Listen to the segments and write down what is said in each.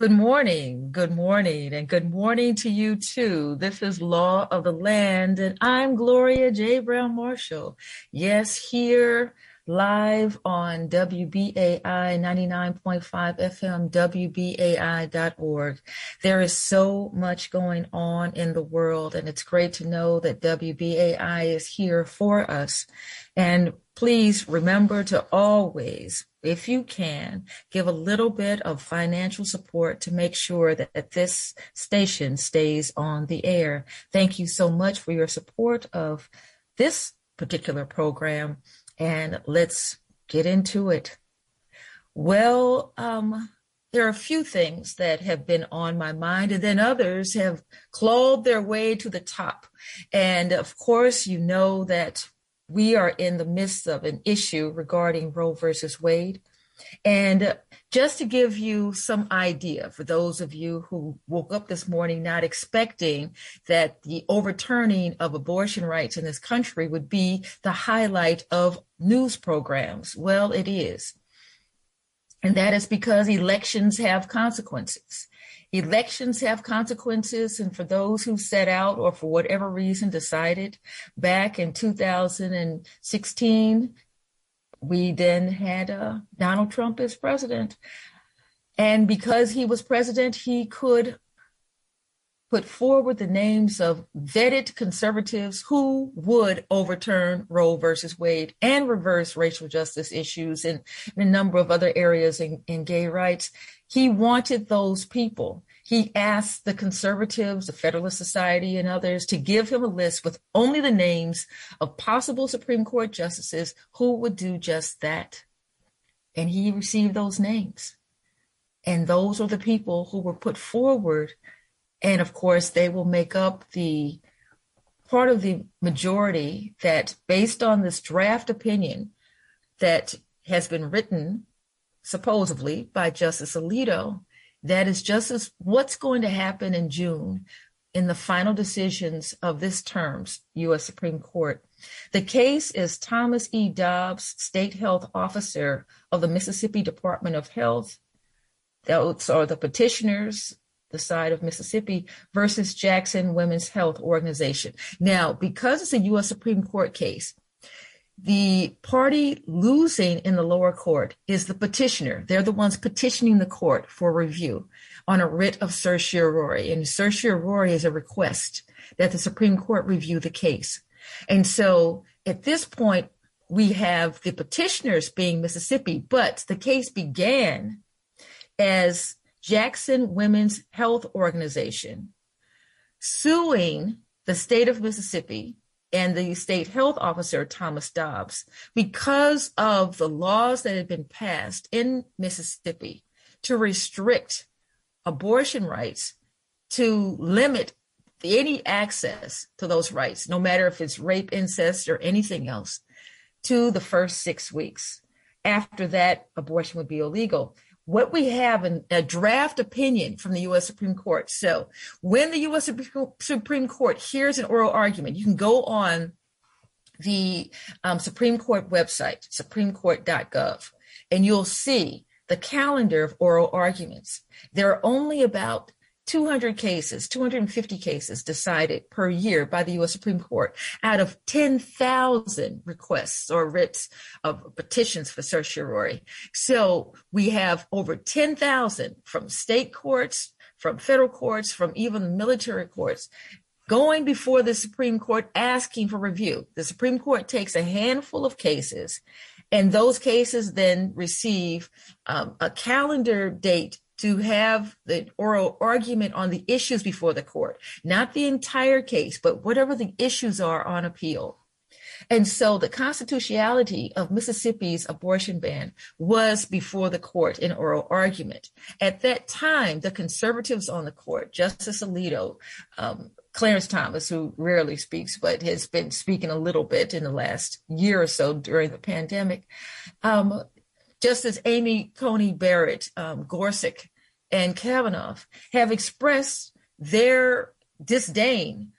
Good morning, good morning, and good morning to you too. This is Law of the Land, and I'm Gloria J. Browne-Marshall. Yes, here live on WBAI 99.5 FM, WBAI.org. There is so much going on in the world, and it's great to know that WBAI is here for us. And please remember to always, if you can, give a little bit of financial support to make sure that, that this station stays on the air. Thank you so much for your support of this particular program and let's get into it. Well, um, there are a few things that have been on my mind, and then others have clawed their way to the top. And of course, you know that we are in the midst of an issue regarding Roe versus Wade. And just to give you some idea for those of you who woke up this morning not expecting that the overturning of abortion rights in this country would be the highlight of news programs. Well, it is. And that is because elections have consequences. Elections have consequences, and for those who set out or for whatever reason decided back in 2016 we then had uh, Donald Trump as president. And because he was president, he could put forward the names of vetted conservatives who would overturn Roe versus Wade and reverse racial justice issues and, a number of other areas in, in gay rights. He wanted those people. He asked the conservatives, the Federalist Society, and others to give him a list with only the names of possible Supreme Court justices who would do just that. And he received those names. And those are the people who were put forward. And of course, they will make up the part of the majority that, based on this draft opinion that has been written supposedly by Justice Alito, that is just as what's going to happen in June in the final decisions of this term's U.S. Supreme Court. The case is Thomas E. Dobbs, State Health Officer of the Mississippi Department of Health. Those are the petitioners, the side of Mississippi, versus Jackson Women's Health Organization. Now, because it's a U.S. Supreme Court case, the party losing in the lower court is the petitioner. They're the ones petitioning the court for review on a writ of certiorari. And certiorari is a request that the Supreme Court review the case. And so at this point, we have the petitioners being Mississippi, but the case began as Jackson Women's Health Organization suing the state of Mississippi and the state health officer, Thomas Dobbs, because of the laws that had been passed in Mississippi to restrict abortion rights, to limit any access to those rights, no matter if it's rape, incest, or anything else, to the first six weeks. After that, abortion would be illegal what we have in a draft opinion from the U.S. Supreme Court. So when the U.S. Supreme Court hears an oral argument, you can go on the um, Supreme Court website, supremecourt.gov, and you'll see the calendar of oral arguments. There are only about 200 cases, 250 cases decided per year by the U.S. Supreme Court out of 10,000 requests or writs of petitions for certiorari. So we have over 10,000 from state courts, from federal courts, from even military courts going before the Supreme Court asking for review. The Supreme Court takes a handful of cases and those cases then receive um, a calendar date to have the oral argument on the issues before the court, not the entire case, but whatever the issues are on appeal. And so the constitutionality of Mississippi's abortion ban was before the court in oral argument. At that time, the conservatives on the court, Justice Alito, um, Clarence Thomas, who rarely speaks, but has been speaking a little bit in the last year or so during the pandemic, um, Justice Amy Coney Barrett, um, Gorsuch, and Kavanaugh have expressed their disdain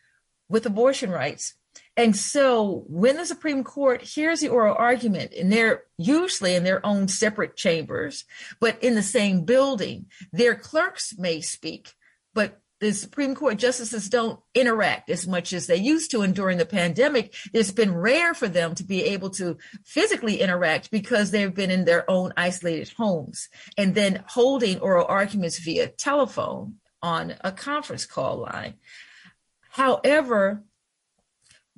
with abortion rights. And so when the Supreme Court hears the oral argument, and they're usually in their own separate chambers, but in the same building, their clerks may speak, but the Supreme Court justices don't interact as much as they used to. And during the pandemic, it's been rare for them to be able to physically interact because they've been in their own isolated homes and then holding oral arguments via telephone on a conference call line. However,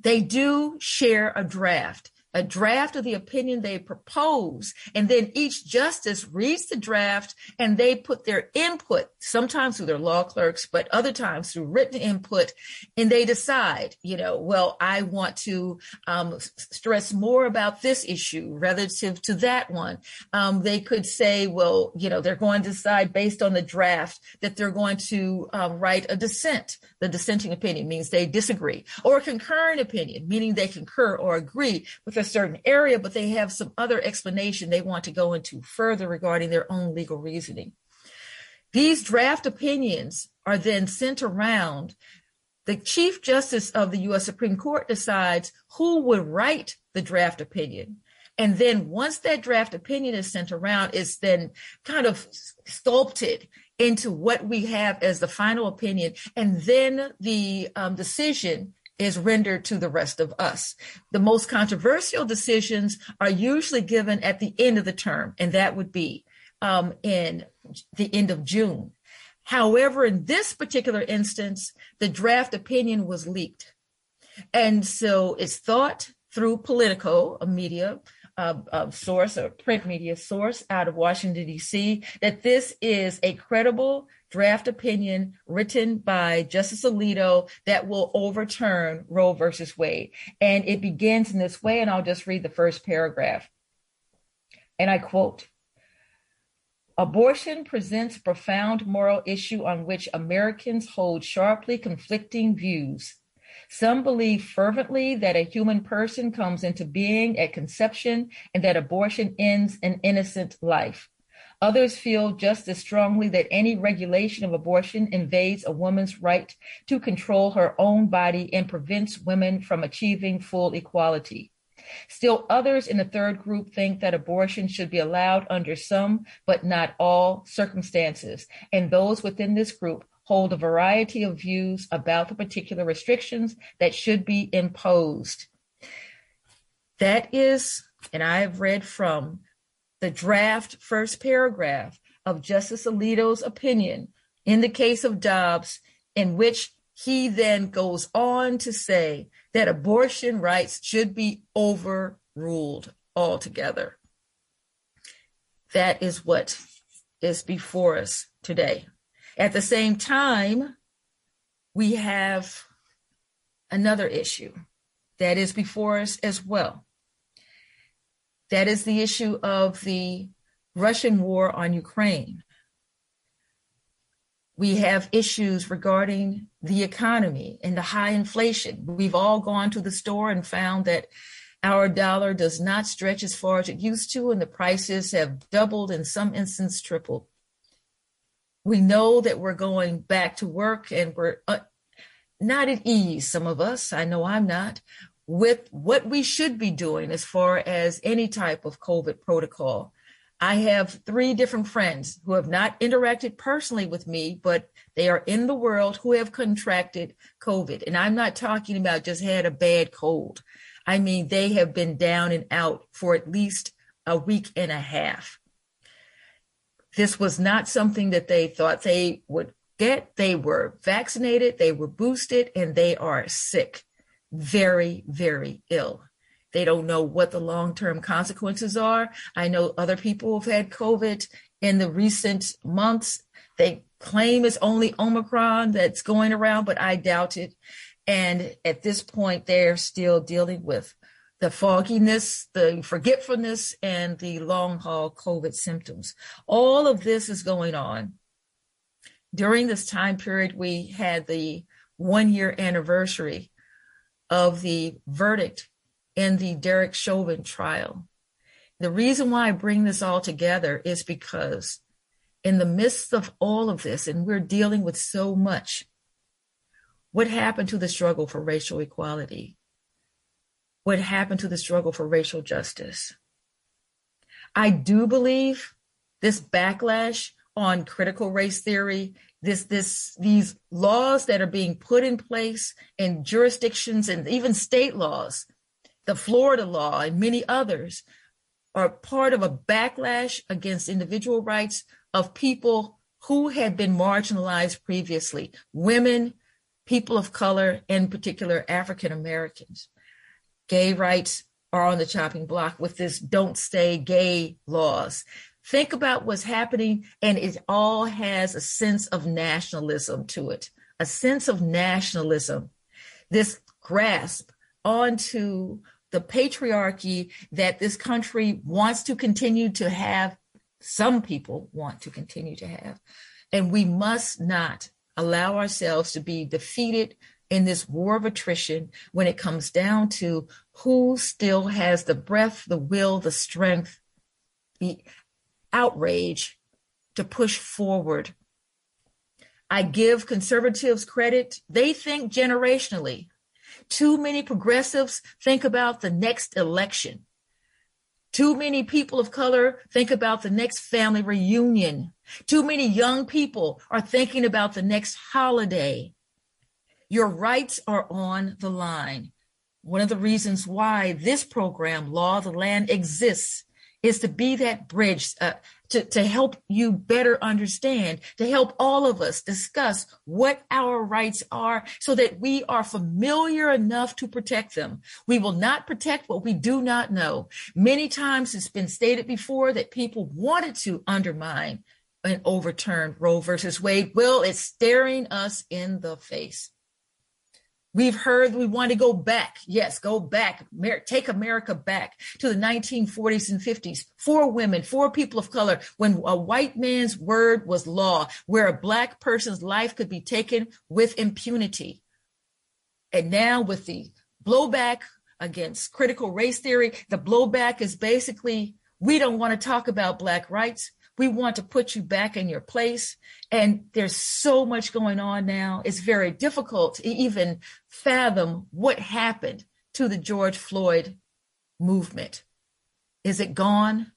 they do share a draft a draft of the opinion they propose, and then each justice reads the draft and they put their input, sometimes through their law clerks, but other times through written input, and they decide, you know, well, I want to um, stress more about this issue relative to that one. Um, they could say, well, you know, they're going to decide based on the draft that they're going to um, write a dissent. The dissenting opinion means they disagree, or a concurrent opinion, meaning they concur or agree with a certain area, but they have some other explanation they want to go into further regarding their own legal reasoning. These draft opinions are then sent around. The Chief Justice of the U.S. Supreme Court decides who would write the draft opinion. And then once that draft opinion is sent around, it's then kind of sculpted into what we have as the final opinion. And then the um, decision is rendered to the rest of us. The most controversial decisions are usually given at the end of the term, and that would be um, in the end of June. However, in this particular instance, the draft opinion was leaked. And so it's thought through Politico, a media uh, uh, source, a print media source out of Washington, D.C., that this is a credible draft opinion written by Justice Alito that will overturn Roe versus Wade. And it begins in this way, and I'll just read the first paragraph. And I quote, Abortion presents a profound moral issue on which Americans hold sharply conflicting views. Some believe fervently that a human person comes into being at conception and that abortion ends an innocent life. Others feel just as strongly that any regulation of abortion invades a woman's right to control her own body and prevents women from achieving full equality. Still, others in the third group think that abortion should be allowed under some, but not all, circumstances. And those within this group hold a variety of views about the particular restrictions that should be imposed. That is, and I have read from the draft first paragraph of Justice Alito's opinion in the case of Dobbs, in which he then goes on to say that abortion rights should be overruled altogether. That is what is before us today. At the same time, we have another issue that is before us as well. That is the issue of the Russian war on Ukraine. We have issues regarding the economy and the high inflation. We've all gone to the store and found that our dollar does not stretch as far as it used to, and the prices have doubled, in some instances, tripled. We know that we're going back to work and we're uh, not at ease, some of us. I know I'm not with what we should be doing as far as any type of COVID protocol. I have three different friends who have not interacted personally with me, but they are in the world who have contracted COVID. And I'm not talking about just had a bad cold. I mean, they have been down and out for at least a week and a half. This was not something that they thought they would get. They were vaccinated, they were boosted, and they are sick very, very ill. They don't know what the long term consequences are. I know other people have had COVID in the recent months. They claim it's only Omicron that's going around, but I doubt it. And at this point, they're still dealing with the fogginess, the forgetfulness, and the long haul COVID symptoms. All of this is going on. During this time period, we had the one year anniversary of the verdict in the Derek Chauvin trial. The reason why I bring this all together is because in the midst of all of this, and we're dealing with so much, what happened to the struggle for racial equality? what happened to the struggle for racial justice. I do believe this backlash on critical race theory, this, this, these laws that are being put in place in jurisdictions and even state laws, the Florida law and many others are part of a backlash against individual rights of people who had been marginalized previously, women, people of color, in particular African Americans. Gay rights are on the chopping block with this don't stay gay laws. Think about what's happening, and it all has a sense of nationalism to it, a sense of nationalism. This grasp onto the patriarchy that this country wants to continue to have, some people want to continue to have. And we must not allow ourselves to be defeated in this war of attrition when it comes down to who still has the breath, the will, the strength, the outrage to push forward. I give conservatives credit. They think generationally. Too many progressives think about the next election. Too many people of color think about the next family reunion. Too many young people are thinking about the next holiday. Your rights are on the line. One of the reasons why this program, Law of the Land, exists is to be that bridge, uh, to, to help you better understand, to help all of us discuss what our rights are so that we are familiar enough to protect them. We will not protect what we do not know. Many times it's been stated before that people wanted to undermine and overturn Roe versus Wade. Well, it's staring us in the face. We've heard we want to go back. Yes, go back. Take America back to the 1940s and 50s. For women, for people of color, when a white man's word was law, where a black person's life could be taken with impunity. And now with the blowback against critical race theory, the blowback is basically, we don't want to talk about black rights. We want to put you back in your place. And there's so much going on now. It's very difficult to even fathom what happened to the George Floyd movement. Is it gone?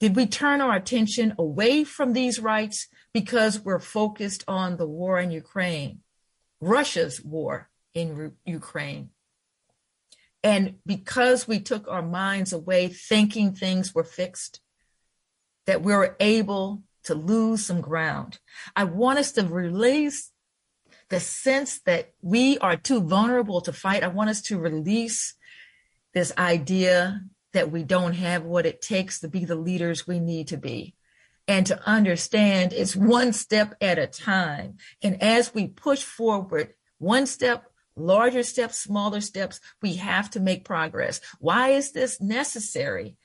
Did we turn our attention away from these rights because we're focused on the war in Ukraine, Russia's war in Ukraine? And because we took our minds away thinking things were fixed, that we are able to lose some ground. I want us to release the sense that we are too vulnerable to fight. I want us to release this idea that we don't have what it takes to be the leaders we need to be. And to understand it's one step at a time. And as we push forward, one step, larger steps, smaller steps, we have to make progress. Why is this necessary?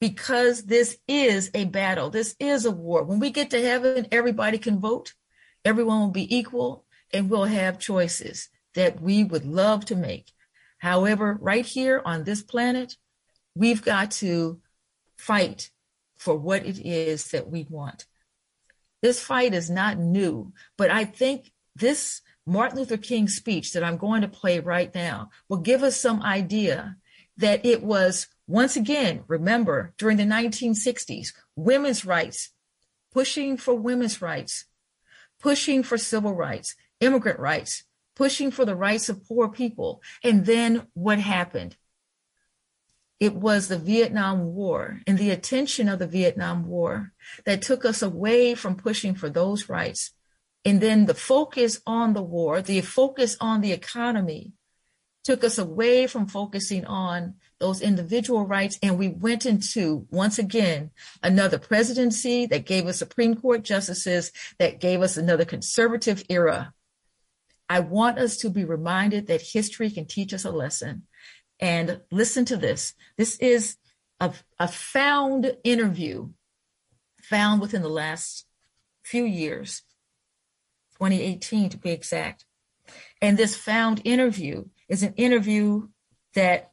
Because this is a battle. This is a war. When we get to heaven, everybody can vote. Everyone will be equal and we'll have choices that we would love to make. However, right here on this planet, we've got to fight for what it is that we want. This fight is not new, but I think this Martin Luther King speech that I'm going to play right now will give us some idea that it was once again, remember during the 1960s, women's rights, pushing for women's rights, pushing for civil rights, immigrant rights, pushing for the rights of poor people. And then what happened? It was the Vietnam War and the attention of the Vietnam War that took us away from pushing for those rights. And then the focus on the war, the focus on the economy, took us away from focusing on those individual rights. And we went into, once again, another presidency that gave us Supreme Court justices, that gave us another conservative era. I want us to be reminded that history can teach us a lesson. And listen to this. This is a, a found interview found within the last few years, 2018 to be exact. And this found interview is an interview that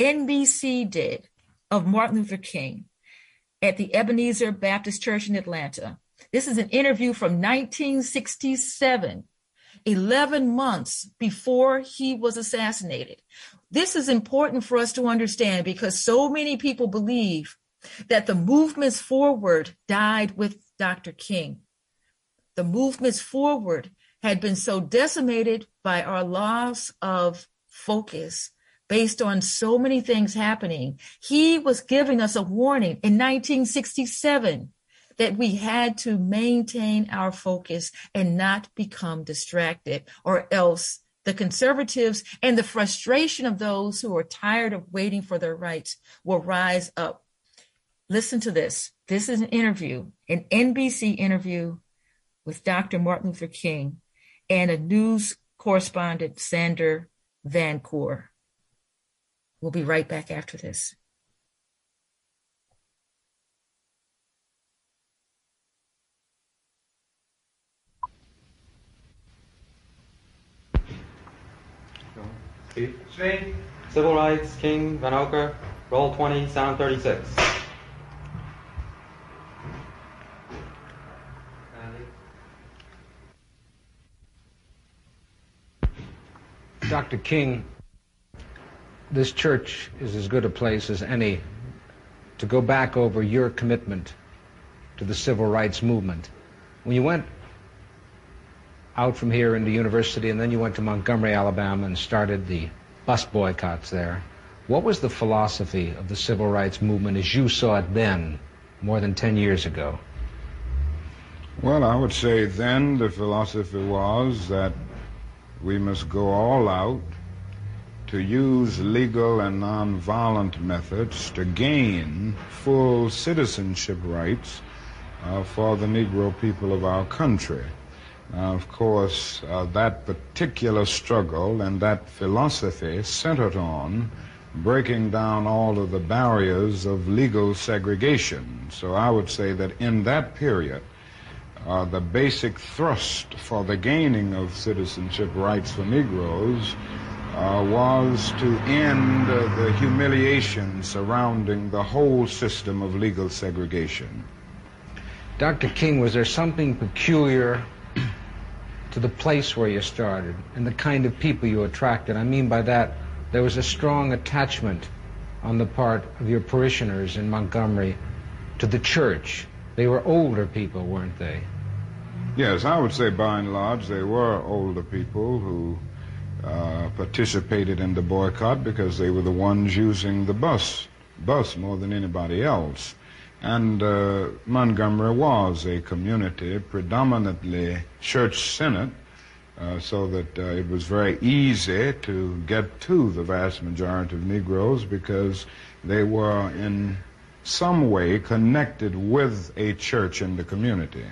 NBC did of Martin Luther King at the Ebenezer Baptist Church in Atlanta. This is an interview from 1967, 11 months before he was assassinated. this is important for us to understand because so many people believe that the movements forward died with Dr. King. The movements forward had been so decimated by our loss of focus based on so many things happening. He was giving us a warning in 1967 that we had to maintain our focus and not become distracted, or else the conservatives and the frustration of those who are tired of waiting for their rights will rise up. Listen to this. This is an interview, an NBC interview with Dr. Martin Luther King and a news correspondent, Sander Vanocur. We'll be right back after this. Steve. Steve. Civil Rights, King, Vanocur, roll 20, sound 36. Dr. King, this church is as good a place as any to go back over your commitment to the civil rights movement. When you went out from here into university and then you went to Montgomery, Alabama and started the bus boycotts there, what was the philosophy of the civil rights movement as you saw it then, more than 10 years ago? Well, I would say then the philosophy was that we must go all out to use legal and nonviolent methods to gain full citizenship rights uh, for the Negro people of our country. Now, of course, uh, that particular struggle and that philosophy centered on breaking down all of the barriers of legal segregation. So I would say that in that period, uh, the basic thrust for the gaining of citizenship rights for Negroes uh, was to end uh, the humiliation surrounding the whole system of legal segregation. Dr. King, was there something peculiar to the place where you started and the kind of people you attracted? I mean by that, there was a strong attachment on the part of your parishioners in Montgomery to the church. They were older people, weren't they? Yes, I would say by and large they were older people who uh, participated in the boycott because they were the ones using the bus, bus more than anybody else. And uh, Montgomery was a community predominantly church-centered, uh, so that uh, it was very easy to get to the vast majority of Negroes because they were in some way connected with a church in the community.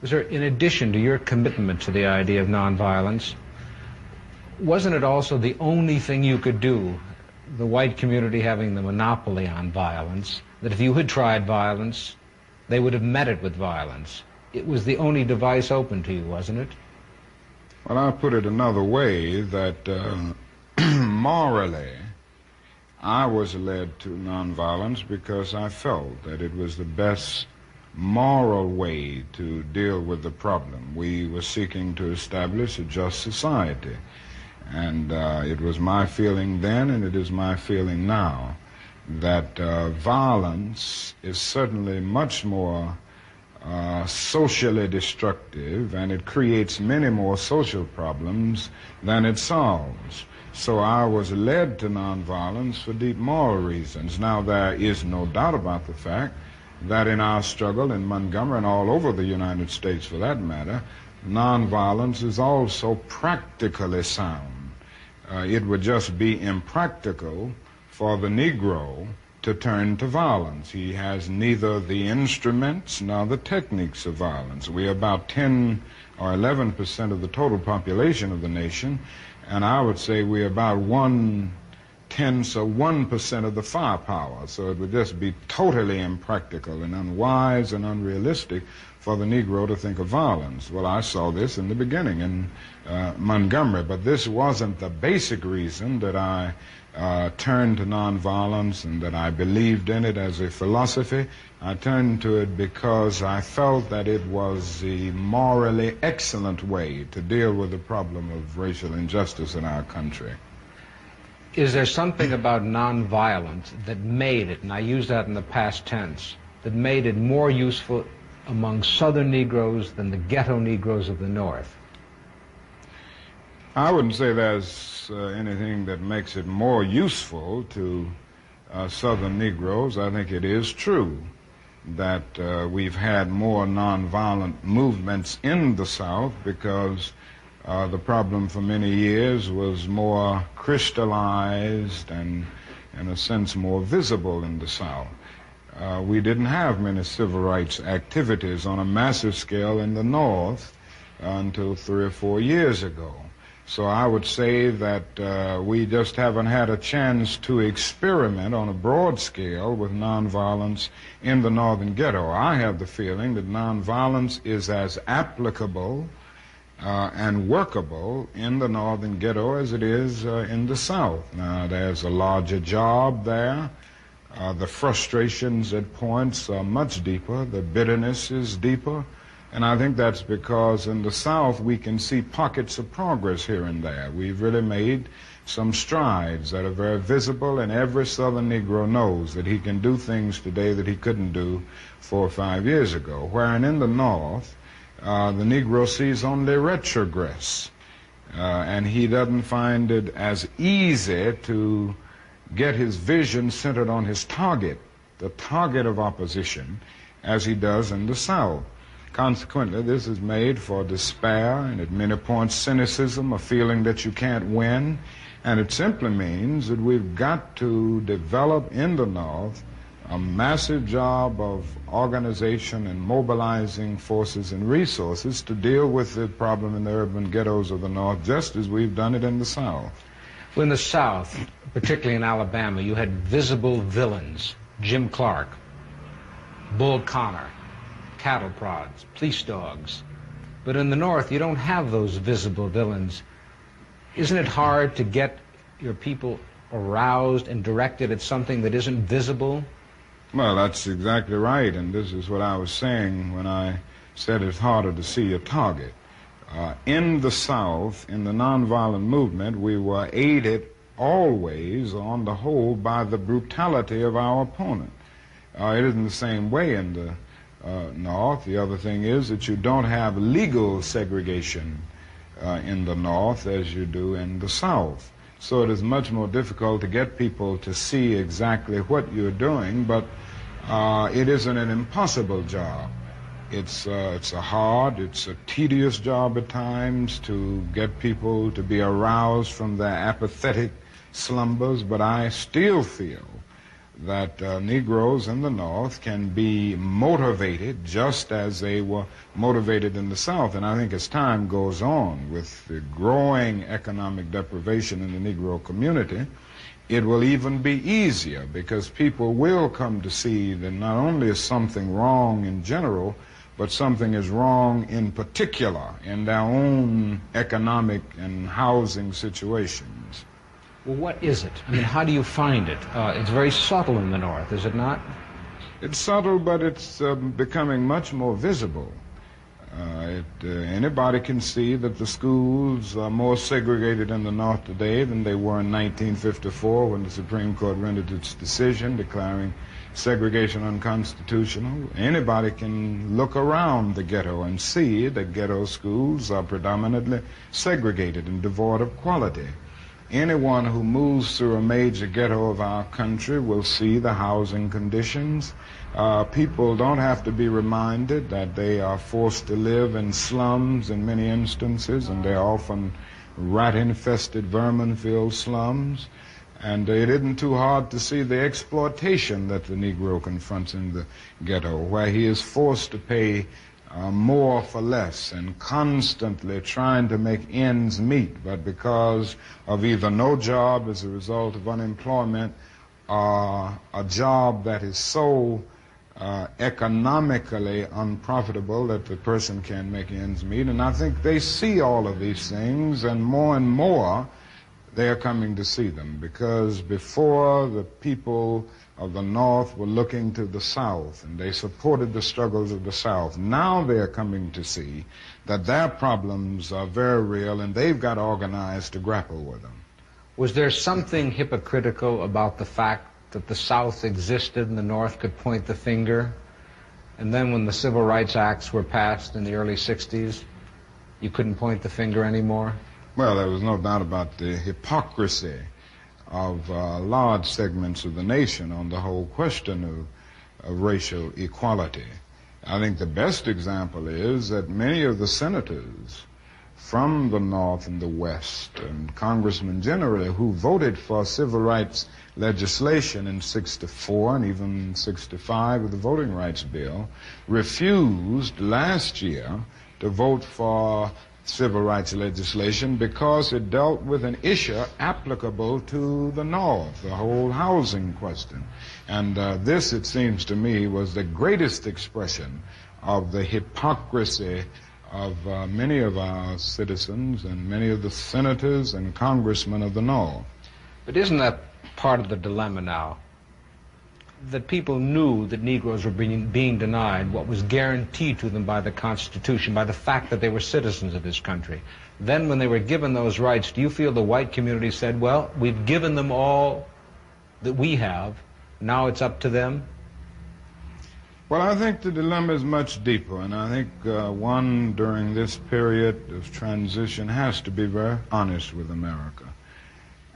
Was there, in addition to your commitment to the idea of nonviolence, wasn't it also the only thing you could do, the white community having the monopoly on violence, that if you had tried violence, they would have met it with violence? It was the only device open to you, wasn't it? Well, I'll put it another way that uh, morally, I was led to nonviolence because I felt that it was the best moral way to deal with the problem. We were seeking to establish a just society. And uh, it was my feeling then, and it is my feeling now, that uh, violence is certainly much more uh, socially destructive, and it creates many more social problems than it solves. So I was led to nonviolence for deep moral reasons. Now, there is no doubt about the fact that in our struggle in Montgomery and all over the United States for that matter, nonviolence is also practically sound. Uh, it would just be impractical for the Negro to turn to violence. He has neither the instruments nor the techniques of violence. We are about 10 or 11 percent of the total population of the nation, and I would say we're about one tenth or one percent of the firepower. So it would just be totally impractical and unwise and unrealistic for the Negro to think of violence. Well, I saw this in the beginning in uh, Montgomery, but this wasn't the basic reason that I uh, turned to nonviolence and that I believed in it as a philosophy. I turned to it because I felt that it was the morally excellent way to deal with the problem of racial injustice in our country. Is there something about nonviolence that made it, and I use that in the past tense, that made it more useful among Southern Negroes than the ghetto Negroes of the North? I wouldn't say there's uh, anything that makes it more useful to uh, Southern Negroes. I think it is true that uh, we've had more nonviolent movements in the South because uh, the problem for many years was more crystallized and, in a sense, more visible in the South. Uh, we didn't have many civil rights activities on a massive scale in the North until three or four years ago. So I would say that uh, we just haven't had a chance to experiment on a broad scale with nonviolence in the northern ghetto. I have the feeling that nonviolence is as applicable uh, and workable in the northern ghetto as it is uh, in the south. Now, there's a larger job there. Uh, the frustrations at points are much deeper. The bitterness is deeper. And I think that's because in the South we can see pockets of progress here and there. We've really made some strides that are very visible, and every Southern Negro knows that he can do things today that he couldn't do four or five years ago. Wherein in the North, uh, the Negro sees only retrogress, uh, and he doesn't find it as easy to get his vision centered on his target, the target of opposition, as he does in the South. Consequently, this is made for despair and at many points cynicism, a feeling that you can't win. And it simply means that we've got to develop in the North a massive job of organization and mobilizing forces and resources to deal with the problem in the urban ghettos of the North, just as we've done it in the South. Well, in the South, particularly in Alabama, you had visible villains Jim Clark, Bull Connor, cattle prods, police dogs. But in the North, you don't have those visible villains. Isn't it hard to get your people aroused and directed at something that isn't visible? Well, that's exactly right, and this is what I was saying when I said it's harder to see a target. Uh, in the South, in the nonviolent movement, we were aided always, on the whole, by the brutality of our opponent. Uh, it isn't the same way in the uh, North. The other thing is that you don't have legal segregation uh, in the North as you do in the South. So it is much more difficult to get people to see exactly what you're doing, but uh, it isn't an impossible job. It's, uh, it's a hard, it's a tedious job at times to get people to be aroused from their apathetic slumbers, but I still feel that uh, Negroes in the North can be motivated just as they were motivated in the South. And I think as time goes on with the growing economic deprivation in the Negro community, it will even be easier because people will come to see that not only is something wrong in general, but something is wrong in particular in their own economic and housing situations. Well, what is it? I mean, how do you find it? Uh, it's very subtle in the North, is it not? It's subtle, but it's um, becoming much more visible. Uh, it, uh, anybody can see that the schools are more segregated in the North today than they were in 1954 when the Supreme Court rendered its decision declaring segregation unconstitutional. Anybody can look around the ghetto and see that ghetto schools are predominantly segregated and devoid of quality. Anyone who moves through a major ghetto of our country will see the housing conditions. Uh, people don't have to be reminded that they are forced to live in slums in many instances, and they're often rat-infested, vermin-filled slums. And it isn't too hard to see the exploitation that the Negro confronts in the ghetto, where he is forced to pay uh, more for less and constantly trying to make ends meet, but because of either no job as a result of unemployment a job that is so uh, economically unprofitable that the person can't make ends meet. And I think they see all of these things, and more and more they are coming to see them because before the people of the North were looking to the South and they supported the struggles of the South. Now they are coming to see that their problems are very real and they've got organized to grapple with them. Was there something hypocritical about the fact that the South existed and the North could point the finger? And then when the Civil Rights Acts were passed in the early 60s, you couldn't point the finger anymore? Well, there was no doubt about the hypocrisy of uh, large segments of the nation on the whole question of, of racial equality. I think the best example is that many of the senators from the North and the West, and congressmen generally, who voted for civil rights legislation in 64 and even 65 with the Voting Rights Bill, refused last year to vote for civil rights legislation because it dealt with an issue applicable to the North, the whole housing question. And uh, this, it seems to me, was the greatest expression of the hypocrisy of uh, many of our citizens and many of the senators and congressmen of the North. But isn't that part of the dilemma now? That people knew that Negroes were being, being denied what was guaranteed to them by the Constitution, by the fact that they were citizens of this country. Then, when they were given those rights, do you feel the white community said, well, we've given them all that we have, now it's up to them? Well, I think the dilemma is much deeper, and I think uh, one during this period of transition has to be very honest with America.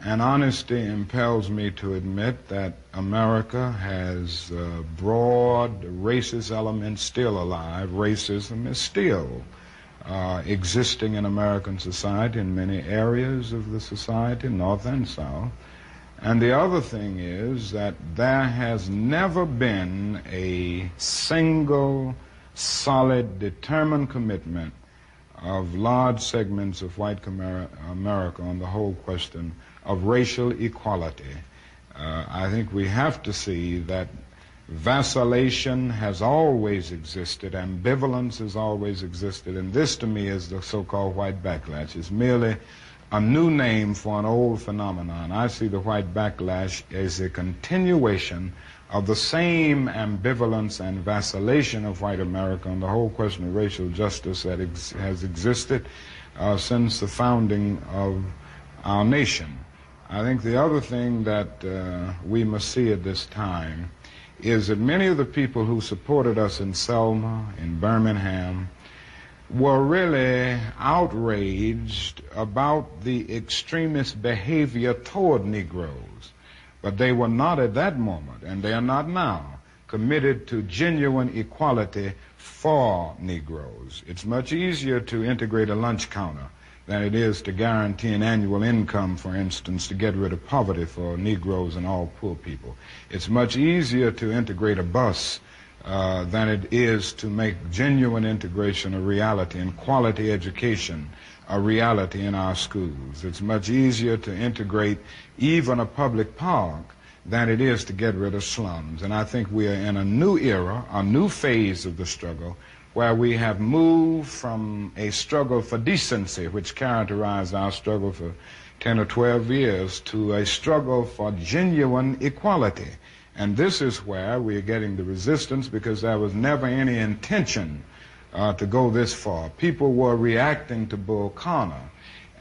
And honesty impels me to admit that America has uh, broad racist elements still alive. Racism is still uh, existing in American society in many areas of the society, North and South. And the other thing is that there has never been a single, solid, determined commitment of large segments of white America on the whole question of racial equality. Uh, I think we have to see that vacillation has always existed, ambivalence has always existed, and this to me is the so-called white backlash. It's merely a new name for an old phenomenon. I see the white backlash as a continuation of the same ambivalence and vacillation of white America on the whole question of racial justice that ex has existed uh, since the founding of our nation. I think the other thing that uh, we must see at this time is that many of the people who supported us in Selma, in Birmingham, were really outraged about the extremist behavior toward Negroes. But they were not at that moment, and they are not now, committed to genuine equality for Negroes. It's much easier to integrate a lunch counter than it is to guarantee an annual income, for instance, to get rid of poverty for Negroes and all poor people. It's much easier to integrate a bus uh, than it is to make genuine integration a reality and quality education a reality in our schools. It's much easier to integrate even a public park than it is to get rid of slums. And I think we are in a new era, a new phase of the struggle, where we have moved from a struggle for decency, which characterized our struggle for 10 or 12 years, to a struggle for genuine equality. And this is where we are getting the resistance because there was never any intention uh, to go this far. People were reacting to Bull Connor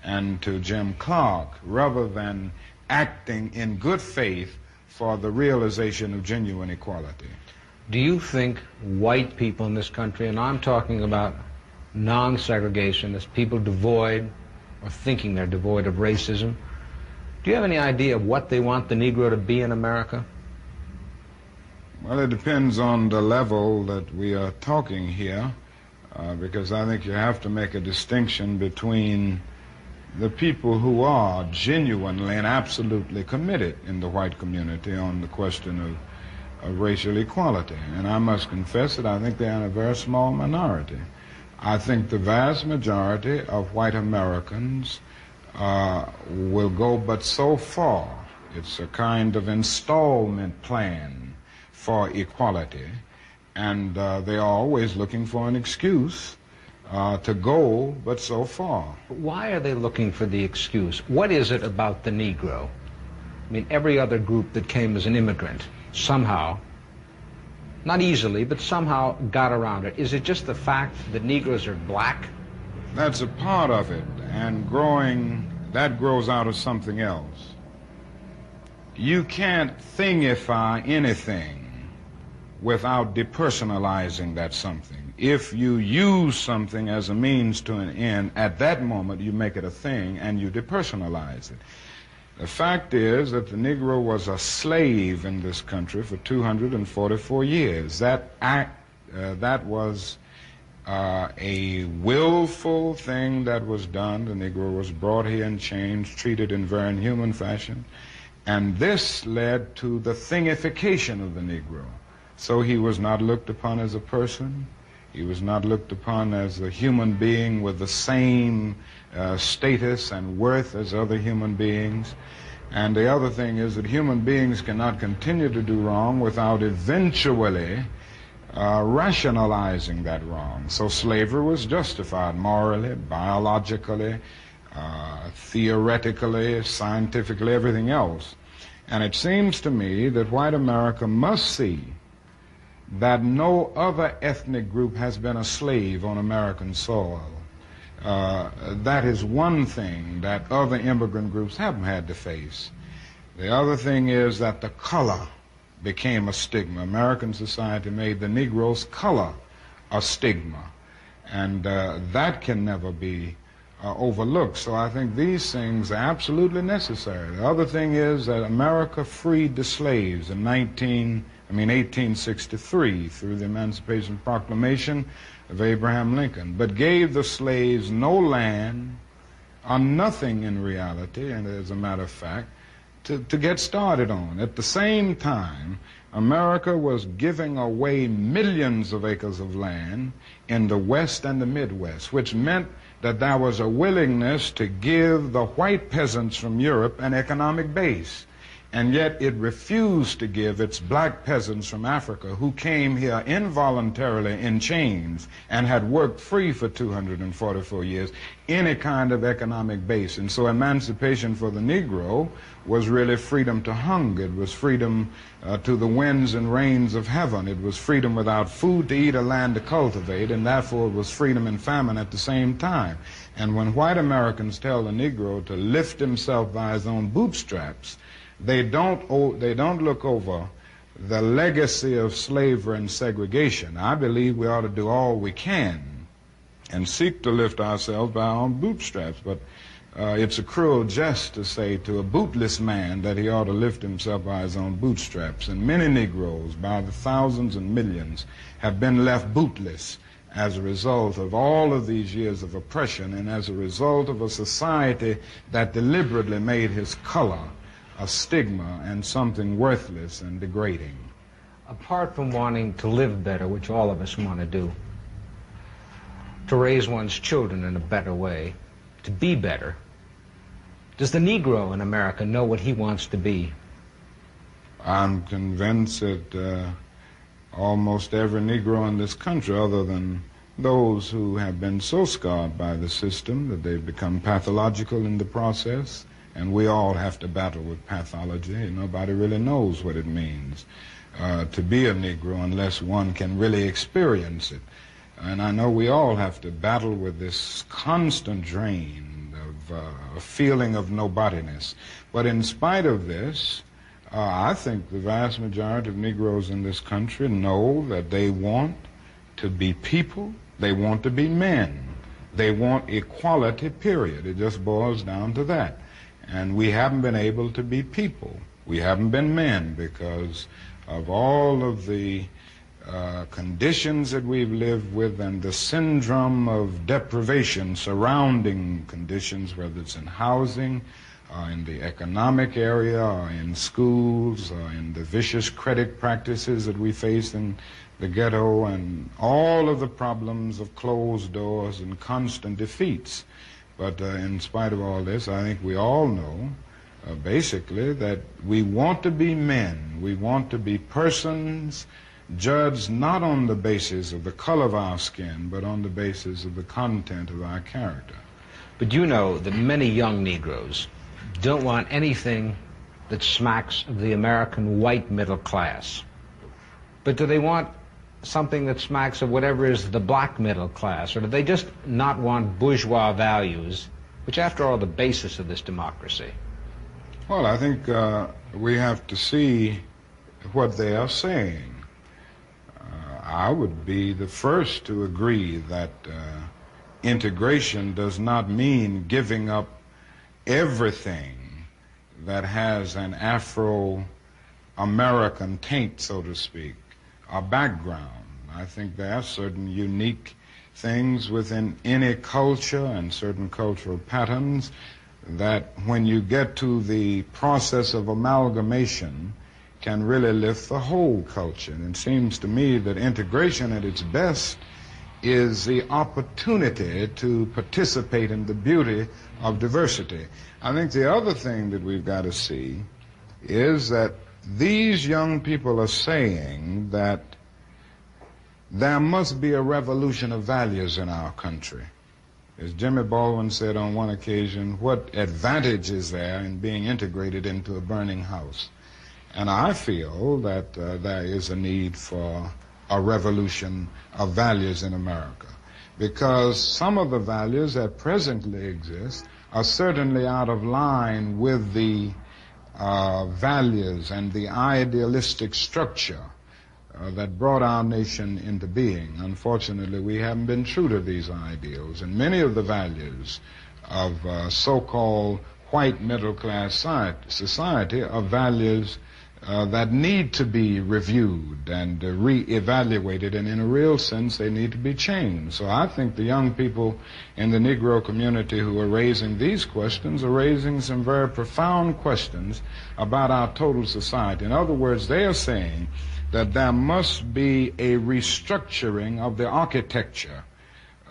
and to Jim Clark rather than acting in good faith for the realization of genuine equality. Do you think white people in this country, and I'm talking about non-segregationists, people devoid or thinking they're devoid of racism, do you have any idea of what they want the Negro to be in America? Well, it depends on the level that we are talking here, uh, because I think you have to make a distinction between the people who are genuinely and absolutely committed in the white community on the question of, of racial equality. And I must confess that I think they're in a very small minority. I think the vast majority of white Americans uh, will go but so far. It's a kind of installment plan for equality, and uh, they are always looking for an excuse uh, to go but so far. Why are they looking for the excuse? What is it about the Negro? I mean, every other group that came as an immigrant somehow, not easily, but somehow got around it. Is it just the fact that Negroes are black? That's a part of it. And growing that grows out of something else. You can't thingify anything without depersonalizing that something. If you use something as a means to an end, at that moment you make it a thing and you depersonalize it. The fact is that the Negro was a slave in this country for 244 years. That act, uh, that was uh, a willful thing that was done. The Negro was brought here in chains, treated in very inhuman fashion. And this led to the thingification of the Negro. So he was not looked upon as a person. He was not looked upon as a human being with the same uh, status and worth as other human beings. And the other thing is that human beings cannot continue to do wrong without eventually uh, rationalizing that wrong. So slavery was justified morally, biologically, uh, theoretically, scientifically, everything else. And it seems to me that white America must see that no other ethnic group has been a slave on American soil. Uh, that is one thing that other immigrant groups haven't had to face. The other thing is that the color became a stigma. American society made the Negro's color a stigma. And uh, that can never be uh, overlooked. So I think these things are absolutely necessary. The other thing is that America freed the slaves in 19, I mean 1863 through the Emancipation Proclamation of Abraham Lincoln, but gave the slaves no land or nothing in reality, and as a matter of fact, to, to get started on. At the same time, America was giving away millions of acres of land in the West and the Midwest, which meant that there was a willingness to give the white peasants from Europe an economic base and yet it refused to give its black peasants from Africa who came here involuntarily in chains and had worked free for 244 years any kind of economic base. And so emancipation for the Negro was really freedom to hunger. It was freedom uh, to the winds and rains of heaven. It was freedom without food to eat or land to cultivate, and therefore it was freedom and famine at the same time. And when white Americans tell the Negro to lift himself by his own bootstraps, they don't, they don't look over the legacy of slavery and segregation. I believe we ought to do all we can and seek to lift ourselves by our own bootstraps. But uh, it's a cruel jest to say to a bootless man that he ought to lift himself by his own bootstraps. And many Negroes, by the thousands and millions, have been left bootless as a result of all of these years of oppression and as a result of a society that deliberately made his color a stigma and something worthless and degrading. Apart from wanting to live better, which all of us want to do, to raise one's children in a better way, to be better, does the Negro in America know what he wants to be? I'm convinced that uh, almost every Negro in this country, other than those who have been so scarred by the system that they've become pathological in the process, and we all have to battle with pathology. Nobody really knows what it means uh, to be a Negro unless one can really experience it. And I know we all have to battle with this constant drain of uh, a feeling of nobodiness. But in spite of this, uh, I think the vast majority of Negroes in this country know that they want to be people, they want to be men, they want equality, period. It just boils down to that. And we haven't been able to be people. We haven't been men because of all of the uh, conditions that we've lived with and the syndrome of deprivation surrounding conditions, whether it's in housing, uh, in the economic area, or in schools, or in the vicious credit practices that we face in the ghetto, and all of the problems of closed doors and constant defeats. But uh, in spite of all this, I think we all know, uh, basically, that we want to be men. We want to be persons judged not on the basis of the color of our skin, but on the basis of the content of our character. But you know that many young Negroes don't want anything that smacks of the American white middle class. But do they want something that smacks of whatever is the black middle class? Or do they just not want bourgeois values which, after all, the basis of this democracy? Well, I think uh, we have to see what they are saying. Uh, I would be the first to agree that uh, integration does not mean giving up everything that has an Afro American taint, so to speak, a background. I think there are certain unique things within any culture and certain cultural patterns that when you get to the process of amalgamation can really lift the whole culture. And it seems to me that integration at its best is the opportunity to participate in the beauty of diversity. I think the other thing that we've got to see is that these young people are saying that there must be a revolution of values in our country. As Jimmy Baldwin said on one occasion, what advantage is there in being integrated into a burning house? And I feel that uh, there is a need for a revolution of values in America. Because some of the values that presently exist are certainly out of line with the uh, values and the idealistic structure uh, that brought our nation into being. Unfortunately, we haven't been true to these ideals, and many of the values of uh, so-called white middle-class society are values uh, that need to be reviewed and uh, re-evaluated, and in a real sense, they need to be changed. So I think the young people in the Negro community who are raising these questions are raising some very profound questions about our total society. In other words, they are saying that there must be a restructuring of the architecture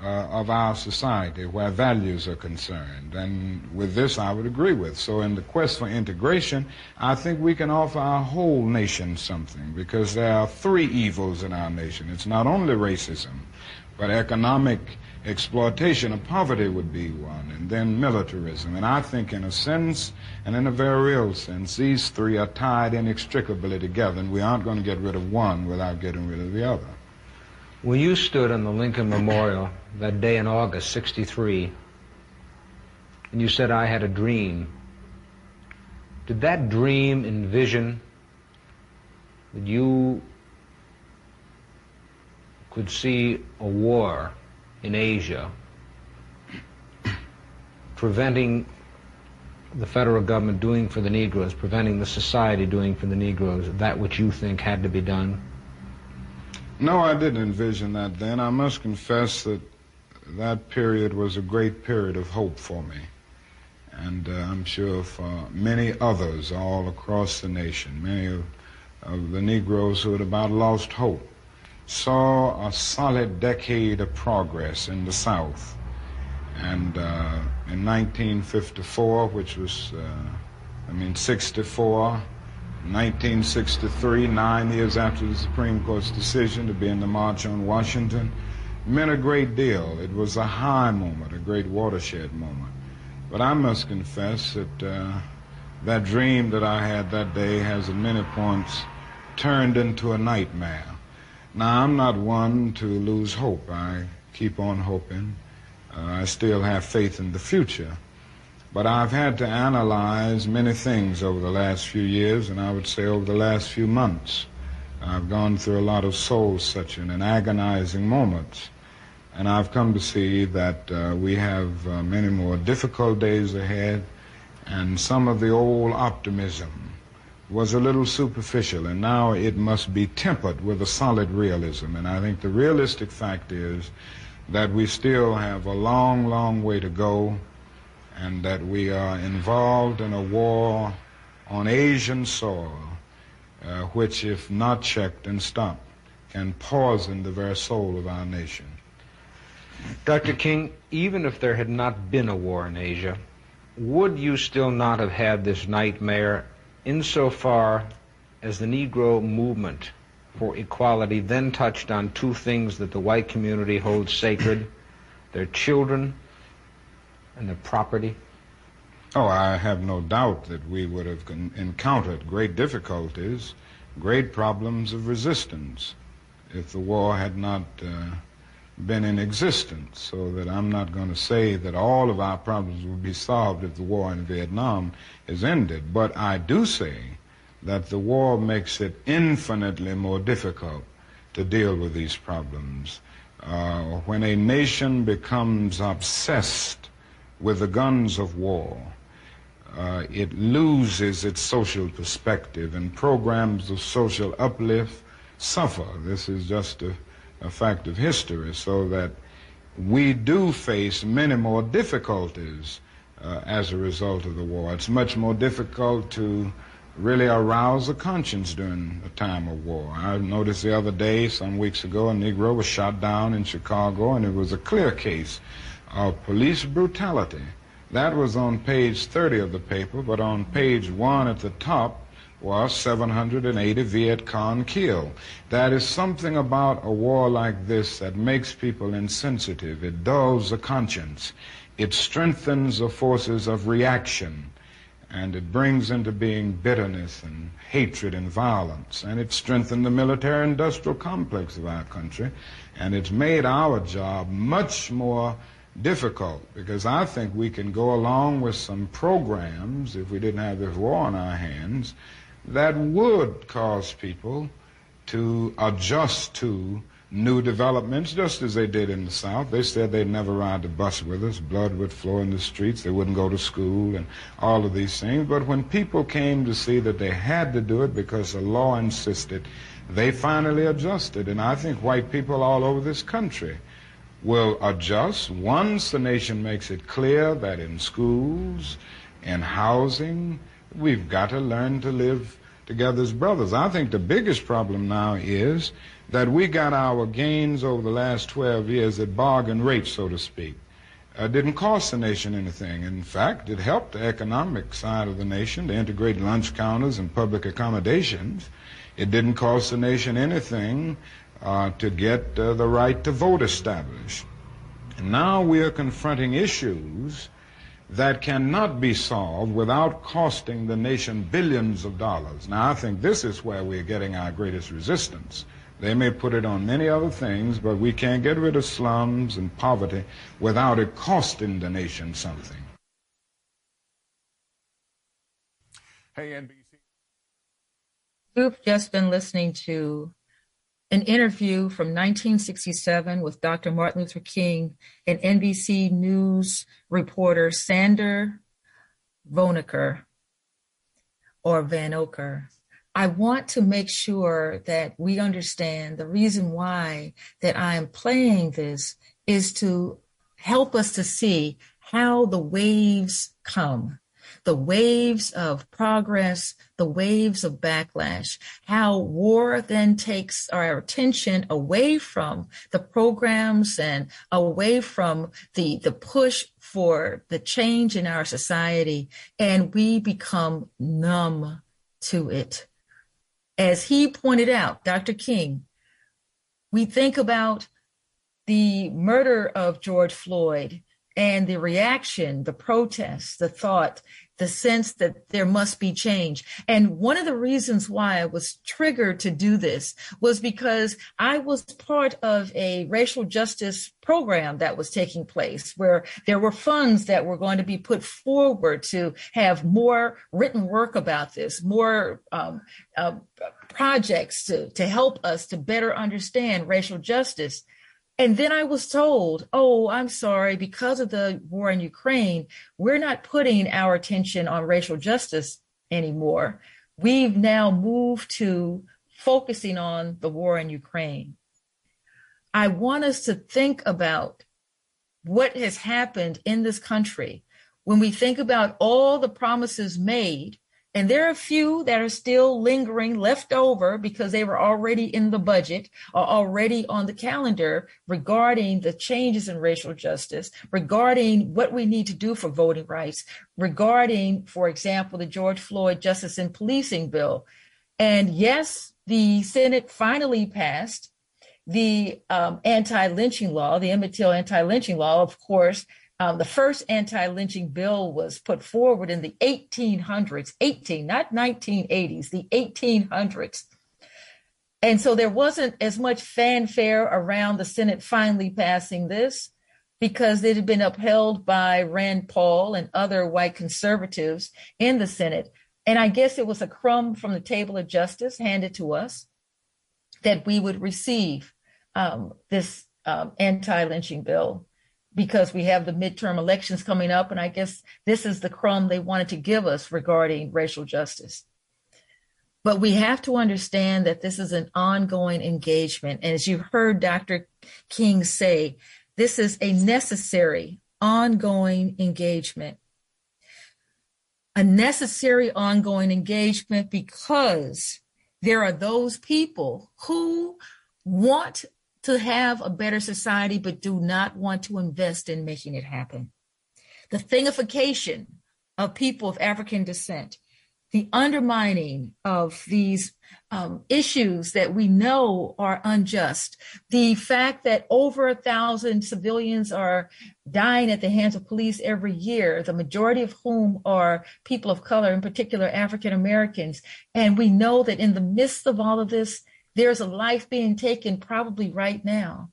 uh, of our society where values are concerned. And with this, I would agree with. So, in the quest for integration, I think we can offer our whole nation something because there are three evils in our nation. It's not only racism, but economic exploitation of poverty would be one, and then militarism. And I think, in a sense, and in a very real sense, these three are tied inextricably together, and we aren't going to get rid of one without getting rid of the other. When you stood on the Lincoln Memorial that day in August, 63, and you said, I had a dream, did that dream envision that you could see a war in Asia preventing the federal government doing for the Negroes, preventing the society doing for the Negroes that which you think had to be done? No, I didn't envision that then. I must confess that that period was a great period of hope for me. And uh, I'm sure for many others all across the nation, many of, of the Negroes who had about lost hope, saw a solid decade of progress in the South. And uh, in 1954, which was, uh, I mean, 64, 1963, nine years after the Supreme Court's decision to be in the March on Washington, meant a great deal. It was a high moment, a great watershed moment. But I must confess that uh, that dream that I had that day has at many points turned into a nightmare. Now, I'm not one to lose hope. I keep on hoping. Uh, I still have faith in the future. But I've had to analyze many things over the last few years, and I would say over the last few months. I've gone through a lot of soul searching and agonizing moments. And I've come to see that uh, we have uh, many more difficult days ahead, and some of the old optimism was a little superficial, and now it must be tempered with a solid realism. And I think the realistic fact is that we still have a long, long way to go and that we are involved in a war on Asian soil, uh, which, if not checked and stopped, can poison the very soul of our nation. Dr. King, even if there had not been a war in Asia, would you still not have had this nightmare insofar as the Negro movement for equality then touched on two things that the white community holds sacred their children and the property? Oh, I have no doubt that we would have encountered great difficulties, great problems of resistance if the war had not uh, been in existence, so that I'm not going to say that all of our problems will be solved if the war in Vietnam is ended. But I do say that the war makes it infinitely more difficult to deal with these problems. Uh, when a nation becomes obsessed with the guns of war, uh, it loses its social perspective and programs of social uplift suffer. This is just a a fact of history, so that we do face many more difficulties uh, as a result of the war. It's much more difficult to really arouse the conscience during a time of war. I noticed the other day, some weeks ago, a Negro was shot down in Chicago, and it was a clear case of police brutality. That was on page 30 of the paper, but on page one at the top, was 780 Viet Cong killed. That is something about a war like this that makes people insensitive. It dulls the conscience. It strengthens the forces of reaction. And it brings into being bitterness and hatred and violence. And it strengthened the military industrial complex of our country. And it's made our job much more difficult because I think we can go along with some programs if we didn't have this war on our hands that would cause people to adjust to new developments, just as they did in the South. They said they'd never ride the bus with us, blood would flow in the streets, they wouldn't go to school, and all of these things. But when people came to see that they had to do it because the law insisted, they finally adjusted. And I think white people all over this country will adjust once the nation makes it clear that in schools, in housing, We've got to learn to live together as brothers. I think the biggest problem now is that we got our gains over the last 12 years at bargain rates, so to speak. Uh, didn't cost the nation anything. In fact, it helped the economic side of the nation to integrate lunch counters and public accommodations. It didn't cost the nation anything uh, to get uh, the right to vote established. And now we are confronting issues that cannot be solved without costing the nation billions of dollars. Now, I think this is where we're getting our greatest resistance. They may put it on many other things, but we can't get rid of slums and poverty without it costing the nation something. Hey, NBC. You've just been listening to an interview from 1967 with Dr. Martin Luther King and NBC News reporter Sander Vonaker or Vanocur. I want to make sure that we understand the reason why that I am playing this is to help us to see how the waves come the waves of progress, the waves of backlash, how war then takes our attention away from the programs and away from the, the push for the change in our society, and we become numb to it. As he pointed out, Dr. King, we think about the murder of George Floyd and the reaction, the protest, the thought the sense that there must be change. And one of the reasons why I was triggered to do this was because I was part of a racial justice program that was taking place where there were funds that were going to be put forward to have more written work about this, more um, uh, projects to, to help us to better understand racial justice. And then I was told, oh, I'm sorry, because of the war in Ukraine, we're not putting our attention on racial justice anymore. We've now moved to focusing on the war in Ukraine. I want us to think about what has happened in this country when we think about all the promises made and there are a few that are still lingering left over because they were already in the budget or already on the calendar regarding the changes in racial justice, regarding what we need to do for voting rights, regarding, for example, the George Floyd Justice and Policing Bill. And yes, the Senate finally passed the um, anti lynching law, the Emmett Till anti lynching law, of course, um, the first anti-lynching bill was put forward in the 1800s, 18, not 1980s, the 1800s. And so there wasn't as much fanfare around the Senate finally passing this because it had been upheld by Rand Paul and other white conservatives in the Senate. And I guess it was a crumb from the table of justice handed to us that we would receive um, this um, anti lynching bill because we have the midterm elections coming up. And I guess this is the crumb they wanted to give us regarding racial justice. But we have to understand that this is an ongoing engagement. And as you heard Dr. King say, this is a necessary ongoing engagement. A necessary ongoing engagement because there are those people who want to have a better society but do not want to invest in making it happen. The thingification of people of African descent, the undermining of these um, issues that we know are unjust, the fact that over a thousand civilians are dying at the hands of police every year, the majority of whom are people of color, in particular African Americans. And we know that in the midst of all of this, there's a life being taken probably right now.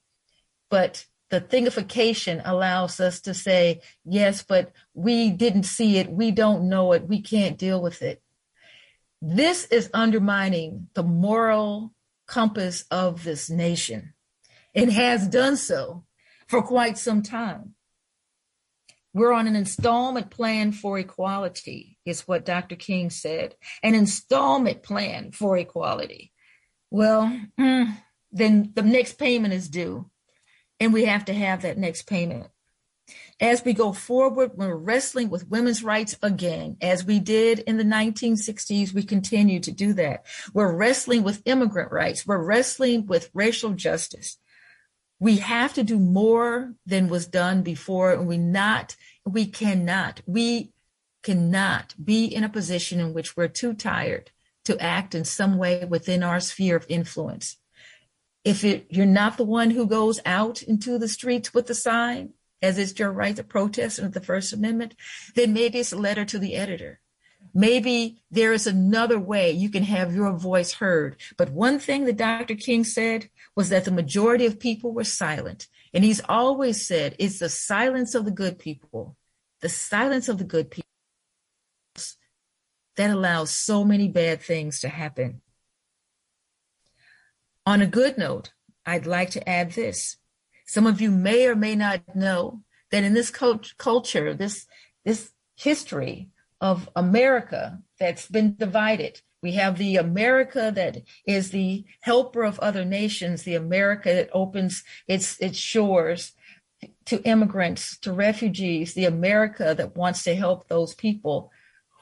But the thingification allows us to say, yes, but we didn't see it. We don't know it. We can't deal with it. This is undermining the moral compass of this nation. It has done so for quite some time. We're on an installment plan for equality, is what Dr. King said. An installment plan for equality. Well, mm, then the next payment is due, and we have to have that next payment as we go forward, we're wrestling with women's rights again, as we did in the 1960s. We continue to do that. We're wrestling with immigrant rights. We're wrestling with racial justice. We have to do more than was done before, and we not, we cannot, we cannot be in a position in which we're too tired to act in some way within our sphere of influence. If it, you're not the one who goes out into the streets with the sign, as it's your right to protest under the First Amendment, then maybe it's a letter to the editor. Maybe there is another way you can have your voice heard. But one thing that Dr. King said was that the majority of people were silent. And he's always said it's the silence of the good people, the silence of the good people that allows so many bad things to happen. On a good note, I'd like to add this. Some of you may or may not know that in this culture, this, this history of America that's been divided, we have the America that is the helper of other nations, the America that opens its, its shores to immigrants, to refugees, the America that wants to help those people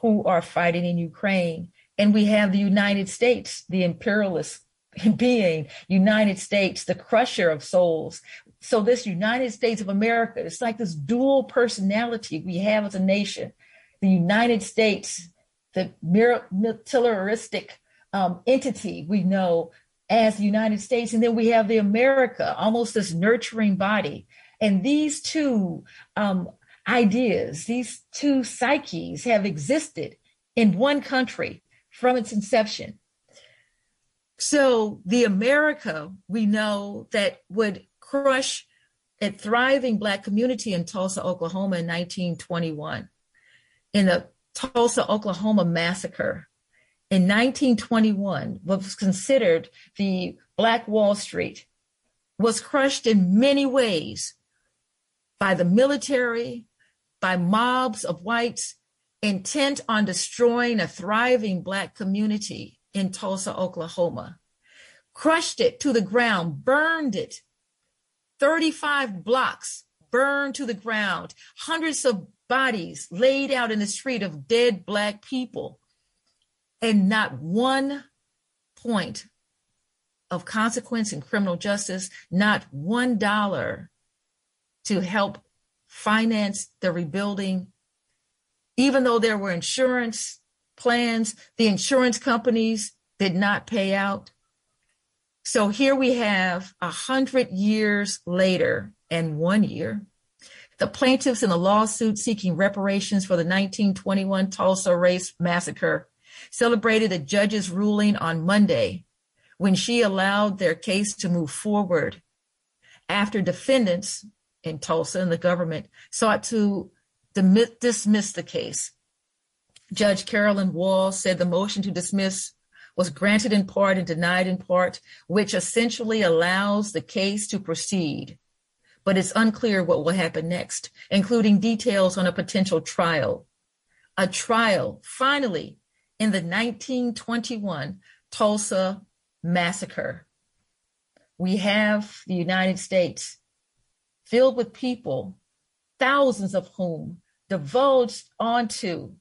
who are fighting in Ukraine. And we have the United States, the imperialist being, United States, the crusher of souls, so this United States of America, it's like this dual personality we have as a nation. The United States, the militaristic um, entity we know as the United States, and then we have the America, almost this nurturing body. And these two um, ideas, these two psyches have existed in one country from its inception. So the America we know that would crush a thriving Black community in Tulsa, Oklahoma in 1921. In the Tulsa, Oklahoma massacre in 1921, what was considered the Black Wall Street, was crushed in many ways by the military, by mobs of whites intent on destroying a thriving Black community in Tulsa, Oklahoma. Crushed it to the ground, burned it. 35 blocks burned to the ground, hundreds of bodies laid out in the street of dead Black people, and not one point of consequence in criminal justice, not one dollar to help finance the rebuilding. Even though there were insurance plans, the insurance companies did not pay out. So here we have a hundred years later and one year, the plaintiffs in the lawsuit seeking reparations for the 1921 Tulsa race massacre celebrated a judge's ruling on Monday, when she allowed their case to move forward after defendants in Tulsa and the government sought to dismiss the case. Judge Carolyn Wall said the motion to dismiss was granted in part and denied in part, which essentially allows the case to proceed. But it's unclear what will happen next, including details on a potential trial. A trial, finally, in the 1921 Tulsa massacre. We have the United States filled with people, thousands of whom divulged onto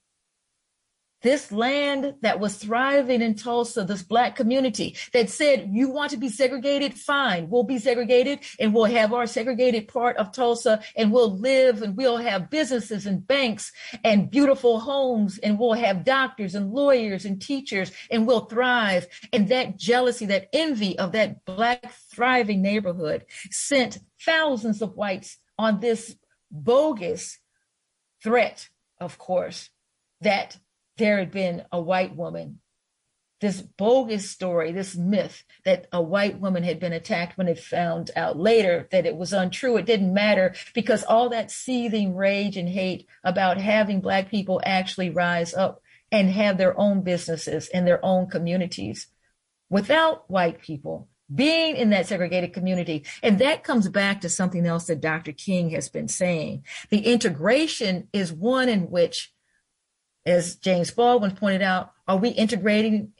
this land that was thriving in Tulsa, this black community that said, you want to be segregated? Fine. We'll be segregated and we'll have our segregated part of Tulsa and we'll live and we'll have businesses and banks and beautiful homes and we'll have doctors and lawyers and teachers and we'll thrive. And that jealousy, that envy of that black thriving neighborhood sent thousands of whites on this bogus threat, of course, that there had been a white woman. This bogus story, this myth that a white woman had been attacked when it found out later that it was untrue. It didn't matter because all that seething rage and hate about having Black people actually rise up and have their own businesses and their own communities without white people being in that segregated community. And that comes back to something else that Dr. King has been saying. The integration is one in which as James Baldwin pointed out, are we integrating,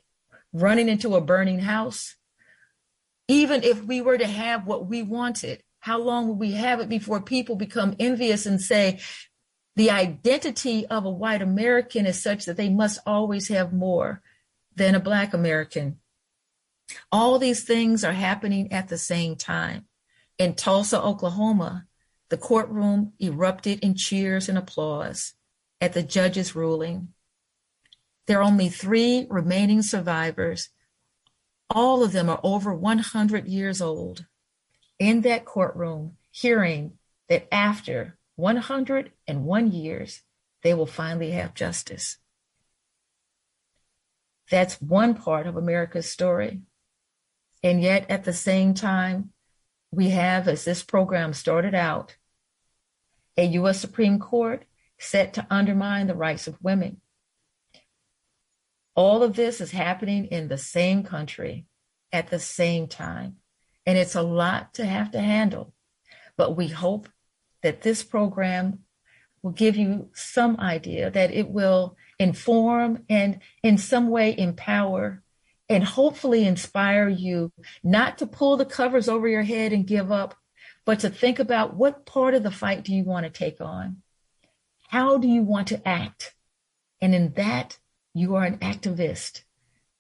running into a burning house? Even if we were to have what we wanted, how long will we have it before people become envious and say, the identity of a white American is such that they must always have more than a black American? All these things are happening at the same time. In Tulsa, Oklahoma, the courtroom erupted in cheers and applause at the judge's ruling. There are only three remaining survivors. All of them are over 100 years old in that courtroom, hearing that after 101 years, they will finally have justice. That's one part of America's story. And yet, at the same time, we have, as this program started out, a U.S. Supreme Court set to undermine the rights of women. All of this is happening in the same country at the same time. And it's a lot to have to handle. But we hope that this program will give you some idea, that it will inform and in some way empower and hopefully inspire you not to pull the covers over your head and give up, but to think about what part of the fight do you want to take on? How do you want to act? And in that, you are an activist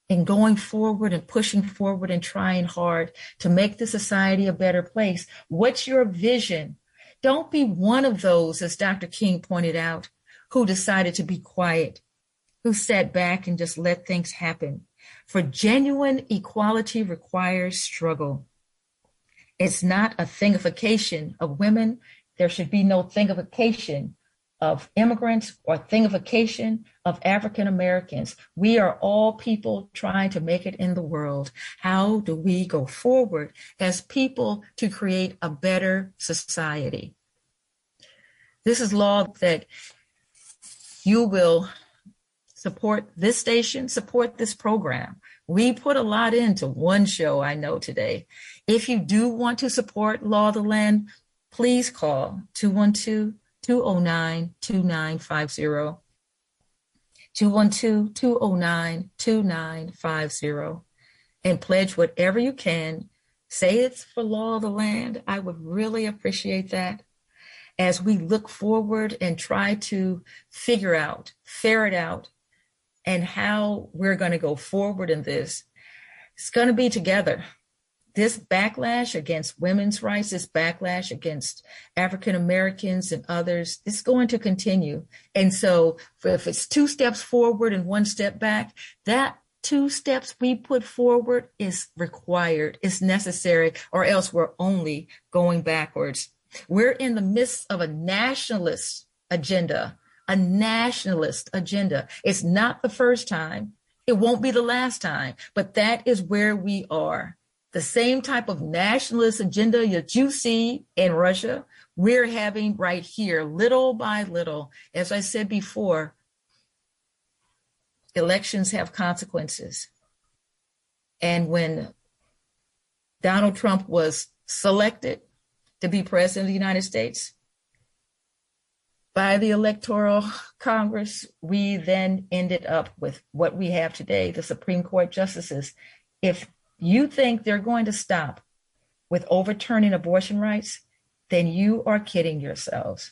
and going forward and pushing forward and trying hard to make the society a better place. What's your vision? Don't be one of those, as Dr. King pointed out, who decided to be quiet, who sat back and just let things happen. For genuine equality requires struggle. It's not a thingification of women. There should be no thingification of immigrants or thingification of African Americans. We are all people trying to make it in the world. How do we go forward as people to create a better society? This is law that you will support this station, support this program. We put a lot into one show, I know today. If you do want to support Law of the Land, please call 212 209 2950. 212 209 2950 and pledge whatever you can. Say it's for law of the land. I would really appreciate that as we look forward and try to figure out, ferret out, and how we're going to go forward in this. It's going to be together this backlash against women's rights, this backlash against African Americans and others, it's going to continue. And so if it's two steps forward and one step back, that two steps we put forward is required, is necessary, or else we're only going backwards. We're in the midst of a nationalist agenda, a nationalist agenda. It's not the first time It won't be the last time, but that is where we are. The same type of nationalist agenda that you see in Russia, we're having right here, little by little. As I said before, elections have consequences. And when Donald Trump was selected to be president of the United States by the Electoral Congress, we then ended up with what we have today the Supreme Court justices. If you think they're going to stop with overturning abortion rights, then you are kidding yourselves.